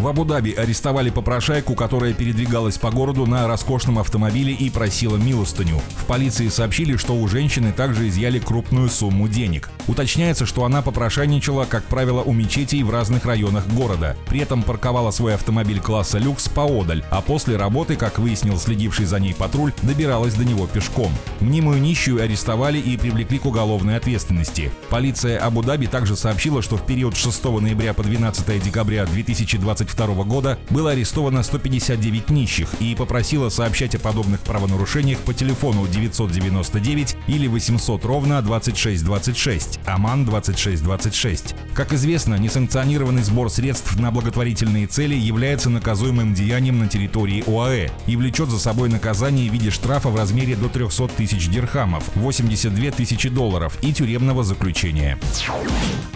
В Абу-Даби арестовали попрошайку, которая передвигалась по городу на роскошном автомобиле и просила милостыню. В полиции сообщили, что у женщины также изъяли крупную сумму денег. Уточняется, что она попрошайничала, как правило, у мечетей в разных районах города. При этом парковала свой автомобиль класса люкс поодаль, а после работы, как выяснил следивший за ней патруль, добиралась до него пешком. Мнимую нищую арестовали и привлекли к уголовной ответственности. Полиция Абу-Даби также сообщила, что в период с 6 ноября по 12 декабря 2020 2022 года было арестовано 159 нищих и попросила сообщать о подобных правонарушениях по телефону 999 или 800 ровно 2626, АМАН 2626. Как известно, несанкционированный сбор средств на благотворительные цели является наказуемым деянием на территории ОАЭ и влечет за собой наказание в виде штрафа в размере до 300 тысяч дирхамов, 82 тысячи долларов и тюремного заключения.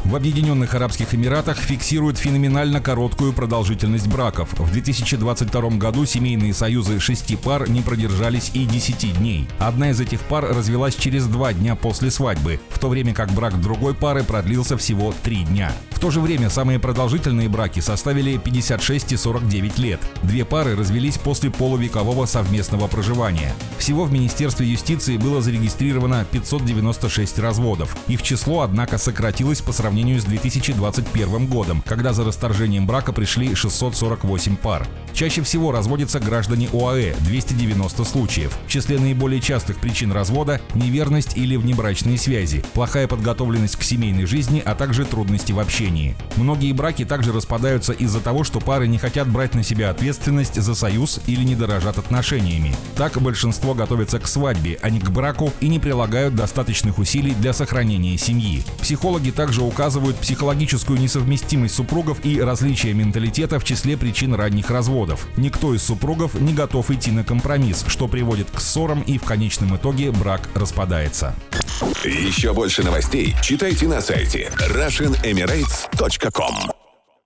В Объединенных Арабских Эмиратах фиксируют феноменально короткую продолжительность браков. В 2022 году семейные союзы шести пар не продержались и 10 дней. Одна из этих пар развелась через два дня после свадьбы, в то время как брак другой пары продлился всего три дня. В то же время самые продолжительные браки составили 56 и 49 лет. Две пары развелись после полувекового совместного проживания. Всего в Министерстве юстиции было зарегистрировано 596 разводов. Их число, однако, сократилось по сравнению с 2021 годом, когда за расторжением брака пришли 648 пар. Чаще всего разводятся граждане ОАЭ – 290 случаев. В числе наиболее частых причин развода – неверность или внебрачные связи, плохая подготовленность к семейной жизни, а также трудности в общении. Многие браки также распадаются из-за того, что пары не хотят брать на себя ответственность за союз или не дорожат отношениями. Так большинство готовятся к свадьбе, а не к браку и не прилагают достаточных усилий для сохранения семьи. Психологи также указывают психологическую несовместимость супругов и различия менталитета в числе причин ранних разводов. Никто из супругов не готов идти на компромисс, что приводит к ссорам и в конечном итоге брак распадается. Еще больше новостей читайте на сайте RussianEmirates.com